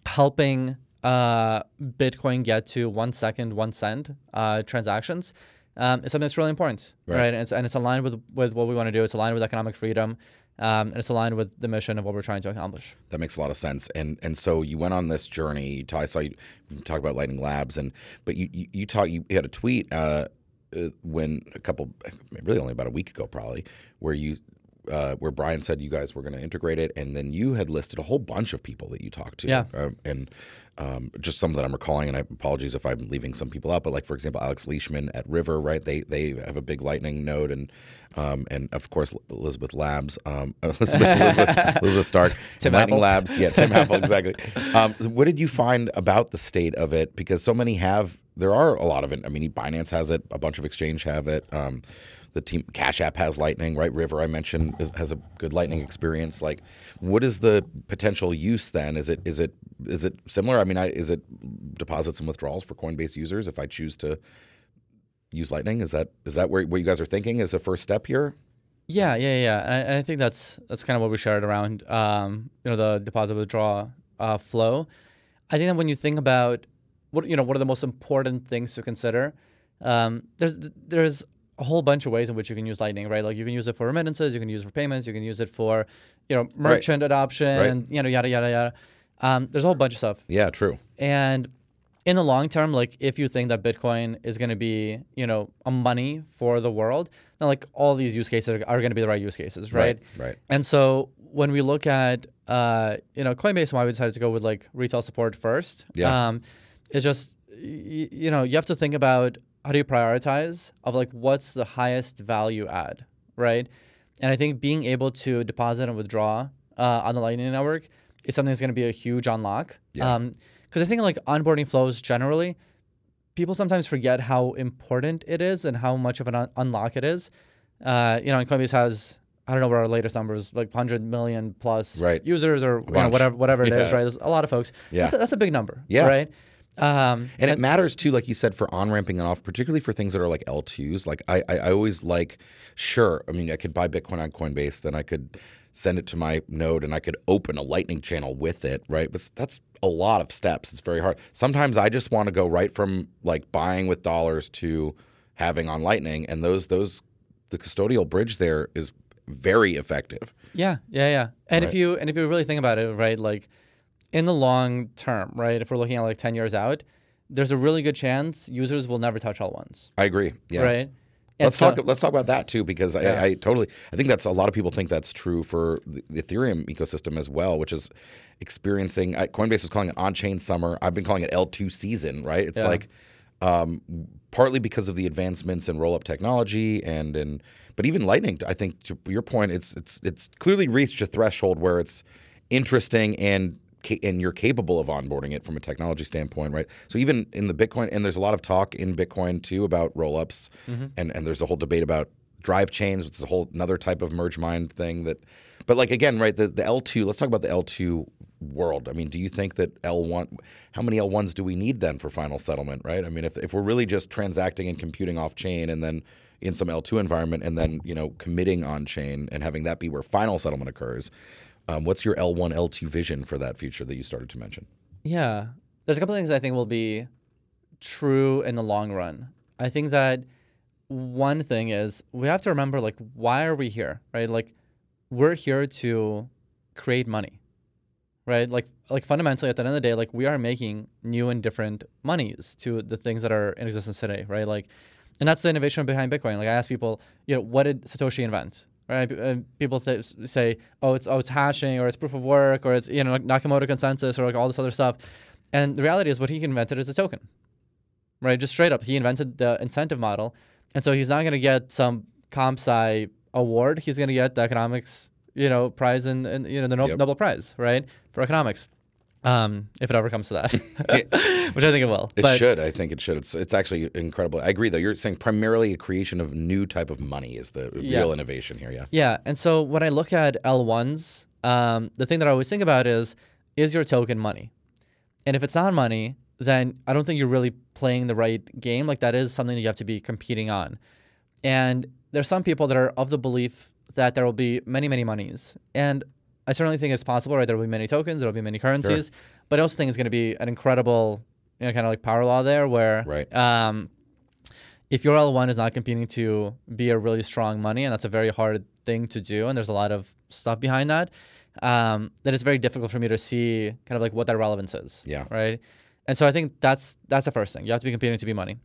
helping uh, Bitcoin get to one second, one cent uh, transactions um, is something that's really important, Right. right? And, it's, and it's aligned with with what we want to do. It's aligned with economic freedom, um, and it's aligned with the mission of what we're trying to accomplish. That makes a lot of sense. And and so you went on this journey. I saw you talk about Lightning Labs, and but you you, you talk you had a tweet uh, uh, when a couple really only about a week ago probably where you. Uh, where Brian said you guys were going to integrate it, and then you had listed a whole bunch of people that you talked to, Yeah. uh, and um, just some that I'm recalling. And I apologies if I'm leaving some people out, but like for example, Alex Leishman at River, right? They they have a big Lightning node, and um, and of course Elizabeth Labs, um, *laughs* Elizabeth, Elizabeth, *laughs* Elizabeth Stark, Tim Lightning Apple. Labs, yeah, Tim Apple, *laughs* exactly. Um, so what did you find about the state of it? Because so many have, there are a lot of it. I mean, Binance has it, a bunch of exchange have it. The team Cash App has Lightning, right? River, I mentioned, is, has a good Lightning experience. Like, what is the potential use then? Is it is it is it similar? I mean, I, is it deposits and withdrawals for Coinbase users if I choose to use Lightning? Is that is that where what you guys are thinking as a first step here? Yeah, yeah, yeah. And I, think that's that's kind of what we shared around, um, you know, the deposit withdrawal uh, flow. I think that when you think about what you know, what are the most important things to consider? Um, there's there's a whole bunch of ways in which you can use Lightning, right? Like you can use it for remittances, you can use it for payments, you can use it for, you know, merchant adoption, Right. you know, yada yada yada. Um, there's a whole bunch of stuff. Yeah, true. And in the long term, like if you think that Bitcoin is going to be, you know, a money for the world, then like all these use cases are, going to be the right use cases, right? Right. And so when we look at, uh, you know, Coinbase and why we decided to go with like retail support first, Yeah. um, it's just, you know, you have to think about how do you prioritize of like what's the highest value add, right? And I think being able to deposit and withdraw uh, on the Lightning Network is something that's going to be a huge unlock. Yeah. Um, because I think like onboarding flows generally, people sometimes forget how important it is and how much of an un- unlock it is. Uh, you know, and Coinbase has I don't know what our latest numbers like 100 million plus Right. users or you know, whatever whatever it is, Yeah. right? There's a lot of folks. Yeah. that's a, that's a big number. Yeah. right. Um, And it matters too, like you said, for on ramping and off, particularly for things that are like L2s. Like I, I, I always like, sure, I mean, I could buy Bitcoin on Coinbase, then I could send it to my node and I could open a Lightning channel with it, right? But that's a lot of steps. It's very hard. Sometimes I just want to go right from like buying with dollars to having on Lightning, and those those the custodial bridge there is very effective. Yeah, yeah, yeah. And if you and if you really think about it, right, like in the long term, right, if we're looking at like ten years out, there's a really good chance users will never touch all ones, I agree. Yeah. right? And Let's so- talk. Let's talk about that too, because I, Yeah. I totally. I think that's a lot of people think that's true for the the Ethereum ecosystem as well, which is experiencing. I, Coinbase was calling it on-chain summer. I've been calling it L2 season. Right? It's Yeah. like um, partly because of the advancements in roll-up technology and and but even Lightning. I think to your point, it's it's it's clearly reached a threshold where it's interesting and and you're capable of onboarding it from a technology standpoint, right? So even in the Bitcoin, and there's a lot of talk in Bitcoin too about rollups, mm-hmm. and and there's a whole debate about drive chains, which is a whole another type of merge mined thing that. But like again, right? The the L two. Let's talk about the L two world. I mean, do you think that L one? How many L ones do we need then for final settlement? Right? I mean, if if we're really just transacting and computing off chain, and then in some L two environment, and then you know committing on chain and having that be where final settlement occurs. Um, what's your L1, L2 vision for that future that you started to mention? Yeah. There's a couple things I think will be true in the long run. I think that one thing is we have to remember like why are we here? Right? Like we're here to create money. Right? Like like fundamentally at the end of the day, like we are making new and different monies to the things that are in existence today, right? Like and that's the innovation behind Bitcoin. Like I ask people, you know, what did Satoshi invent? Right? And uh, people th- say, oh, it's oh, it's hashing, or it's proof of work, or it's you know Nakamoto consensus, or like all this other stuff. And the reality is, what he invented is a token, right? Just straight up, he invented the incentive model, and so he's not going to get some comp sci award. He's going to get the economics, you know, prize and, you know the no- Yep. Nobel Prize, right, for economics, um, if it ever comes to that, *laughs* *laughs* which I think it will. It but should. I think it should. It's it's actually incredible. I agree though. You're saying primarily a creation of new type of money is the Yeah. real innovation here. Yeah. Yeah, and so when I look at L1s, um, the thing that I always think about is, is your token money? And if it's not money, then I don't think you're really playing the right game. Like that is something that you have to be competing on. And there's some people that are of the belief that there will be many, many monies. And I certainly think it's possible, right? There will be many tokens, there will be many currencies, but I also think it's going to be an incredible, you know, kind of like power law there where Right. um, if your L1 is not competing to be a really strong money, and that's a very hard thing to do, and there's a lot of stuff behind that, um, that it's very difficult for me to see kind of like what that relevance is. Yeah. Right. And so I think that's that's the first thing. You have to be competing to be money.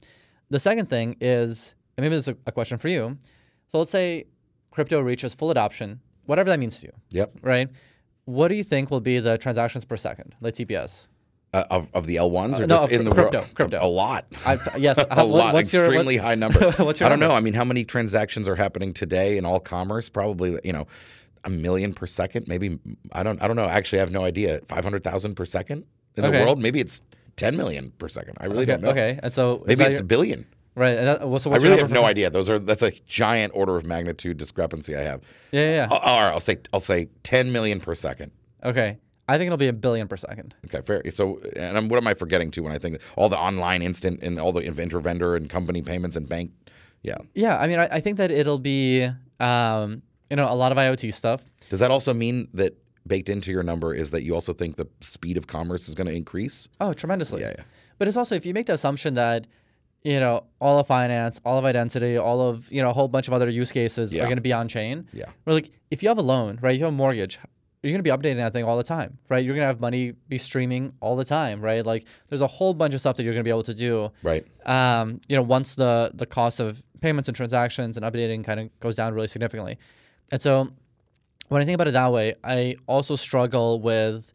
The second thing is, and maybe this is a, a question for you. So let's say crypto reaches full adoption, whatever that means to you, Yep. right? What do you think will be the transactions per second, like TPS? Uh, of, of the L1s or Uh, no, just in the crypto, world? crypto. A lot. *laughs* *laughs* I, yes. a what- lot. What's your, what- Extremely high *laughs* number. what's your I don't number? know. I mean, how many transactions are happening today in all commerce? Probably, you know, a million per second. Maybe I don't. I don't know. Actually, I have no idea. Five hundred thousand per second in Okay. the world. Maybe it's ten million per second. I really okay, don't know. okay. And so Maybe it's a billion. Right. And that, well, so I really have no for- idea. Those are that's a giant order of magnitude discrepancy I have. Yeah, yeah. yeah. All all right, I'll say I'll say 10 million per second. Okay. I think it'll be a billion per second. Okay, fair. So, and I'm, what am I forgetting too when I think all the online instant and all the inventor vendor and company payments and bank? Yeah. Yeah, I mean, I, I think that it'll be, um, you know, a lot of IoT stuff. Does that also mean that baked into your number is that you also think the speed of commerce is going to increase? Oh, tremendously. Yeah, yeah. But it's also if you make the assumption that, you know, all of finance, all of identity, all of you know, a whole bunch of other use cases Yeah. are going to be on chain. Yeah. Or like if you have a loan, right? You have a mortgage. you're going to be updating that thing all the time, right? You're going to have money be streaming all the time, right? Like there's a whole bunch of stuff that you're going to be able to do. Right. Um, you know, once the the cost of payments and transactions and updating kind of goes down really significantly. And so when I think about it that way, I also struggle with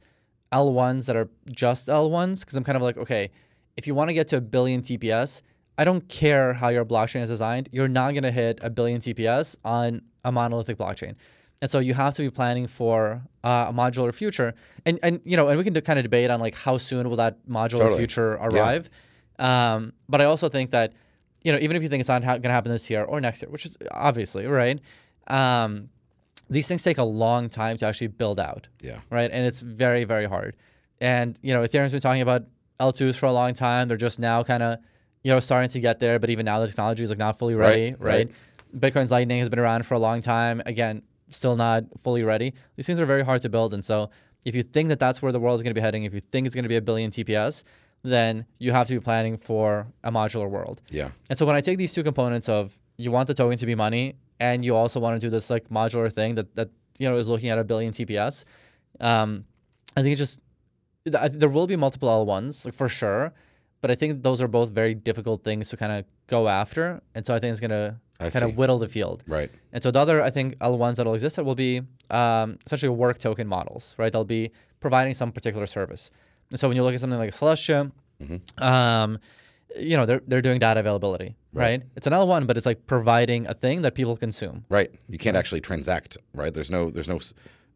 L1s that are just L1s because I'm kind of like, okay, if you want to get to a billion TPS, I don't care how your blockchain is designed, you're not going to hit a billion TPS on a monolithic blockchain. And so you have to be planning for uh, a modular future, and and you know, and we can kind of debate on like how soon will that modular Totally. future Yeah. arrive. Um, but I also think that, you know, even if you think it's not ha- going to happen this year or next year, which is obviously right, um, these things take a long time to actually build out Yeah. right? And it's very, very hard. And you know, Ethereum's been talking about L2s for a long time. They're just now kind of, you know, starting to get there. But even now, the technology is like not fully ready, Right, right? Bitcoin's Lightning has been around for a long time. Again, still not fully ready. These things are very hard to build, and so if you think that that's where the world is going to be heading, if you think it's going to be a billion TPS, then you have to be planning for a modular world. Yeah. And so when I take these two components of you want the token to be money and you also want to do this like modular thing that that you know is looking at a billion TPS, um, I think it just th- there will be multiple L1s like for sure, but I think those are both very difficult things to kind of go after, and so I think it's gonna kind of whittle the field. Right. And so the other, I think, L1s that'll exist that will be um, essentially work token models, right? They'll be providing some particular service. And so when you look at something like Celestia, um, you know, they're, they're doing data availability, right. Right. It's an L1, but it's like providing a thing that people consume. Right. You can't actually transact. Right. There's no. There's no.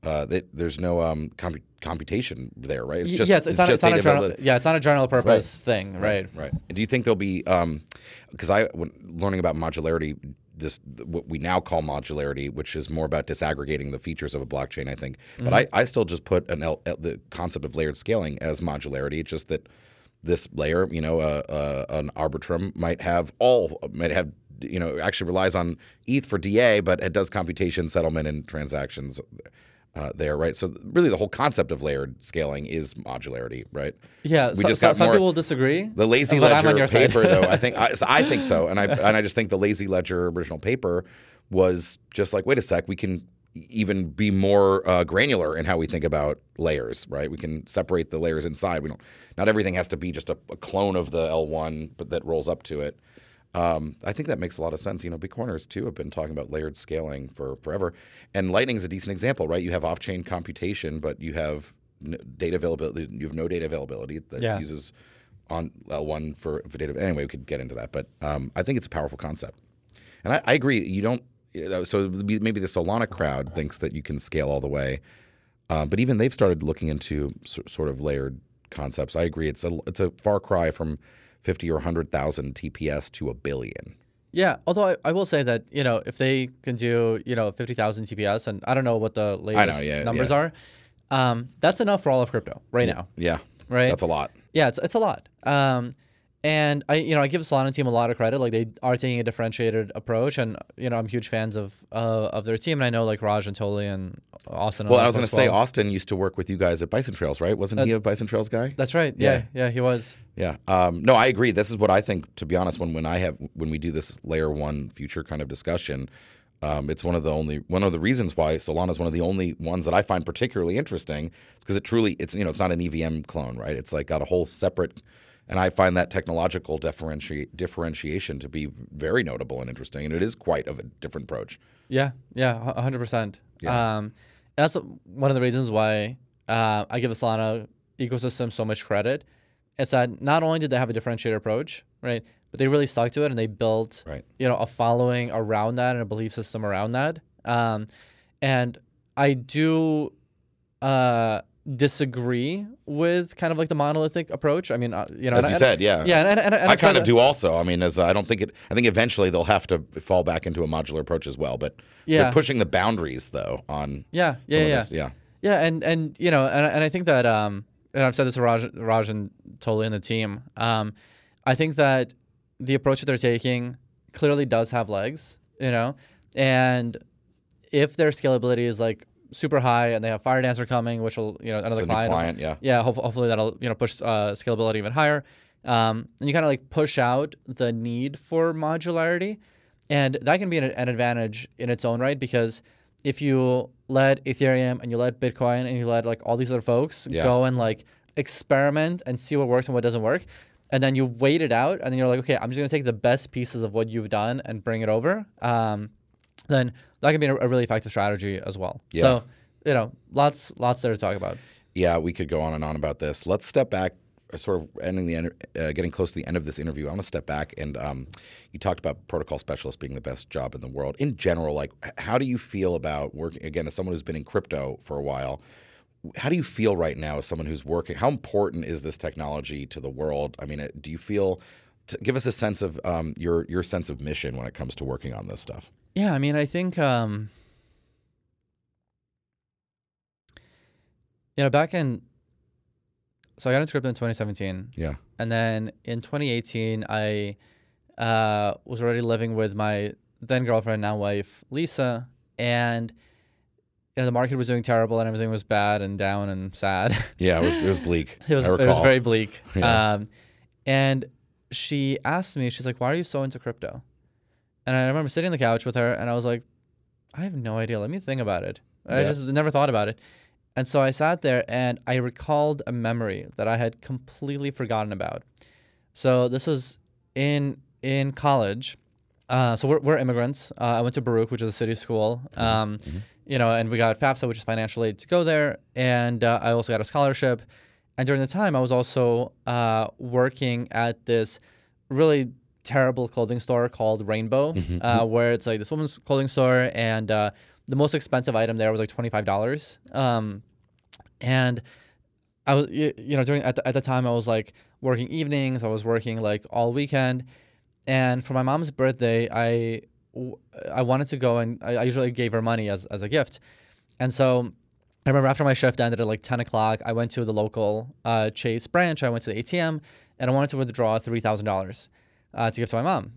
Uh, th- there's no um compu- computation there. Right. It's just. yes, it's, not, just it's not a general, yeah, it's not a general purpose thing, right? Right. Do you think there'll be um because I when learning about modularity this what we now call modularity which is more about disaggregating the features of a blockchain I think but I, I still just put an L, L- the concept of layered scaling as modularity it's just that this layer you know uh, uh, an arbitrum might have all might have you know actually relies on ETH for DA but it does computation settlement and transactions uh, there right so really the whole concept of layered scaling is modularity right Yeah, We so, just so- got some more- people disagree. the lazy on ledger paper, though, I think *laughs* I, so I think so, and I and I just think the LazyLedger original paper was just like, wait a sec, we can even be more uh, granular in how we think about layers, right? We can separate the layers inside. We don't. Not everything has to be just a, a clone of the L1, but that rolls up to it. Um, I think that makes a lot of sense. You know, Bitcoiners too have been talking about layered scaling for forever, and Lightning is a decent example, right? You have off-chain computation, but you have n- data availability. You have no data availability that Yeah. uses on L1 for, for data. Anyway, we could get into that, but um, I think it's a powerful concept, and I, I agree. You don't. So maybe the Solana crowd thinks that you can scale all the way, um, but even they've started looking into sort of layered concepts. I agree. It's a it's a far cry from fifty or hundred thousand TPS to a billion. Yeah, although I, I will say that you know if they can do you know fifty thousand TPS, and I don't know what the latest yeah, numbers yeah. are, um, that's enough for all of crypto right now. Yeah, Right. That's a lot. Yeah, it's it's a lot. Um, and I you know I give the Solana team a lot of credit. Like they are taking a differentiated approach, and you know I'm huge fans of uh, of their team, and I know like Raj and Toli and Austin. Well, all I was going to folks say well. Austin used to work with you guys at Bison Trails, right? Wasn't he a Bison Trails guy? That's right. Yeah, yeah, he was. Yeah. Um, no, I agree. This is what I think. To be honest, when when I have when we do this layer one future kind of discussion, um, it's one of the only one of the reasons why Solana is one of the only ones that I find particularly interesting. It's because it truly it's you know it's not an EVM clone, right? It's like got a whole separate. And I find that technological differenti- differentiation to be very notable and interesting, and it is quite of a different approach. Yeah, yeah, a hundred percent. Yeah. Um, that's one of the reasons why uh, I give the Solana ecosystem so much credit. It's that not only did they have a differentiated approach, right, but they really stuck to it and they built, Right. you know, a following around that and a belief system around that. Um, and I do uh, disagree with kind of like the monolithic approach. I mean, uh, you know, As and you I- said, yeah. yeah, and, and, I kind of do also. I mean, as I don't think it. I think eventually they'll have to fall back into a modular approach as well. But Yeah. they're pushing the boundaries though on Yeah, yeah, yeah. this. Yeah. Yeah, and and you know, and, and I think that um, and I've said this to Raj, Raj and Toli and the team. Um, I think that the approach that they're taking clearly does have legs, you know, and if their scalability is like super high and they have Firedancer coming, which will you know another client, client. Yeah. yeah, hopefully, hopefully that'll you know push uh, scalability even higher. Um, and you kind of like push out the need for modularity, and that can be an, an advantage in its own right because if you let Ethereum and you let Bitcoin and you let like all these other folks Yeah. go and like experiment and see what works and what doesn't work, and then you wait it out, and then you're like, okay, I'm just gonna take the best pieces of what you've done and bring it over. Um, then that can be a, really effective strategy as well. Yeah. So you know, lots lots there to talk about. Yeah, we could go on and on about this. Let's step back, uh, sort of ending the end, uh, getting close to the end of this interview. I'm gonna step back and um, you talked about protocol specialist being the best job in the world in general. Like, how do you feel about working again as someone who's been in crypto for a while? How do you feel right now as someone who's working? How important is this technology to the world? I mean, do you feel? To give us a sense of um, your your sense of mission when it comes to working on this stuff. Yeah, I mean, I think um, you know back in so I got into crypto in 2017, Yeah, and then in 2018 I uh, was already living with my then girlfriend, now wife, Lisa, and you know the market was doing terrible and everything was bad and down and sad. *laughs* yeah, it was it was bleak. *laughs* it was it was very bleak. Yeah. Um, and she asked me, she's like, "Why are you so into crypto?" And I remember sitting on the couch with her, and I was like, "I have no idea. Let me think about it. I Yeah. just never thought about it." And so I sat there and I recalled a memory that I had completely forgotten about. So this was in in college. Uh, so we're, we're immigrants. Uh, I went to Baruch, which is a city school. Um, You know, and we got FAFSA, which is financial aid, to go there. And uh, I also got a scholarship. And during the time, I was also uh, working at this really terrible clothing store called Rainbow, uh, where it's like this woman's clothing store, and uh, the most expensive item there was like twenty five dollars. Um, and I was, you, you know, during at the, at the time, I was like working evenings. I was working like all weekend, and for my mom's birthday, I I wanted to go and I, I usually gave her money as as a gift, and so I remember after my shift ended at like 10 o'clock, I went to the local uh, Chase branch. I went to the ATM and I wanted to withdraw $3,000 uh, to give to my mom.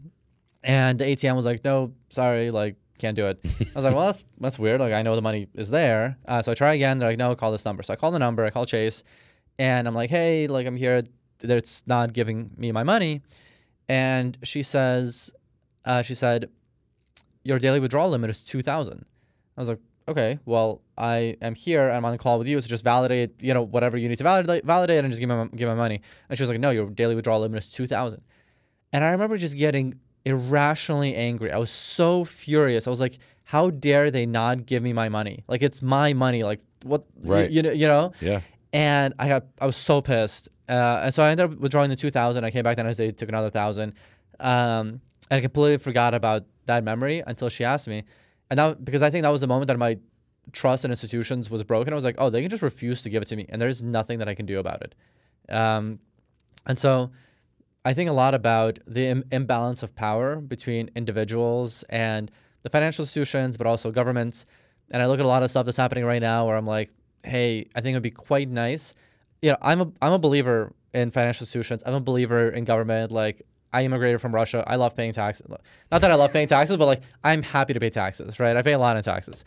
And the ATM was like, no, sorry, like, can't do it. I was like, well, that's, *laughs* that's weird. Like, I know the money is there. Uh, so I try again. They're like, no, call this number. So I call the number, I call Chase, and I'm like, hey, like, I'm here. It's not giving me my money. And she says, uh, she said, your daily withdrawal limit is 2000 I was like, okay, well, I am here I'm on a call with you, so just validate, you know, whatever you need to validate, validate, and just give my give my money. And she was like, no, your daily withdrawal limit is two thousand. And I remember just getting irrationally angry. I was so furious. I was like, how dare they not give me my money? Like it's my money. Like what? Right. You, know. You know. yeah. And I got, I was so pissed. Uh, and so I ended up withdrawing the 2000. I came back the next day, took another thousand. Um, and I completely forgot about that memory until she asked me. And now because I think that was the moment that my trust in institutions was broken. I was like, oh, they can just refuse to give it to me. And there's nothing that I can do about it. Um, and so I think a lot about the Im- imbalance of power between individuals and the financial institutions, but also governments. And I look at a lot of stuff that's happening right now where I'm like, hey, I think it would be quite nice. You know, I'm a I'm a believer in financial institutions. I'm a believer in government. Like I immigrated from Russia. I love paying taxes. Not that I love paying taxes, but like I'm happy to pay taxes, right? I pay a lot in taxes.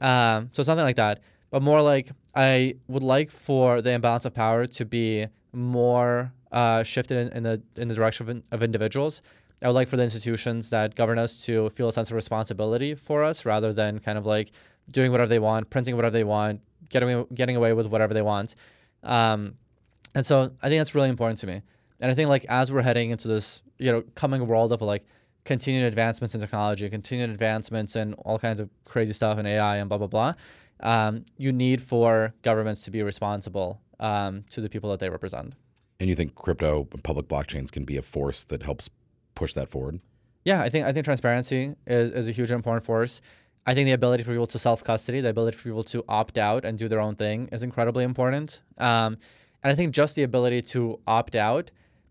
Um, so something like that. But more like I would like for the imbalance of power to be more uh, shifted in, in the in the direction of, in- of individuals. I would like for the institutions that govern us to feel a sense of responsibility for us rather than kind of like doing whatever they want, printing whatever they want, getting getting away with whatever they want. Um, and so I think that's really important to me. And I think like as we're heading into this, you know, coming world of like continued advancements in technology, continued advancements in all kinds of crazy stuff and AI and blah blah blah, um, you need for governments to be responsible um, to the people that they represent. And you think crypto and public blockchains can be a force that helps push that forward? Yeah, I think I think transparency is, is a huge important force. I think the ability for people to self custody, the ability for people to opt out and do their own thing is incredibly important. Um, and I think just the ability to opt out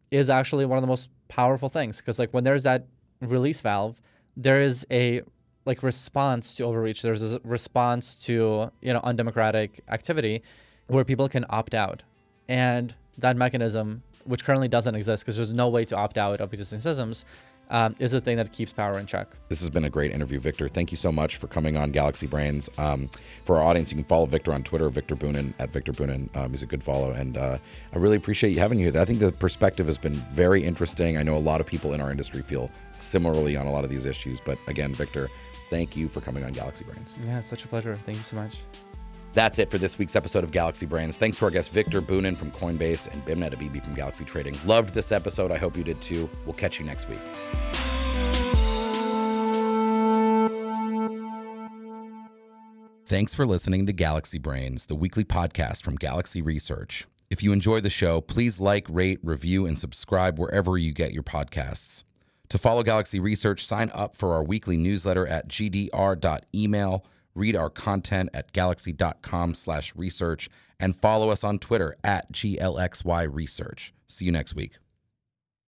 is actually one of the most powerful things because like when there's that release valve, there is a like response to overreach. There's a response to you know undemocratic activity where people can opt out, and that mechanism, which currently doesn't exist because there's no way to opt out of existing systems, um, is the thing that keeps power in check. This has been a great interview, Viktor. Thank you so much for coming on Galaxy Brains. Um, for our audience, you can follow Viktor on Twitter, Viktor Bunin at Viktor Bunin. Um, he's a good follow, and uh, I really appreciate you having you here. I think the perspective has been very interesting. I know a lot of people in our industry feel similarly on a lot of these issues, but again, Viktor, thank you for coming on Galaxy Brains. Yeah, it's such a pleasure. Thank you so much. That's it for this week's episode of Galaxy Brains. Thanks to our guest Viktor Bunin from Coinbase and Beimnet Abebe from Galaxy Trading. Loved this episode. I hope you did too. We'll catch you next week. Thanks for listening to Galaxy Brains, the weekly podcast from Galaxy Research. If you enjoy the show, please like, rate, review, and subscribe wherever you get your podcasts. To follow Galaxy Research, sign up for our weekly newsletter at gdr.email, read our content at galaxy.com slash research, and follow us on Twitter at GLXY Research. See you next week.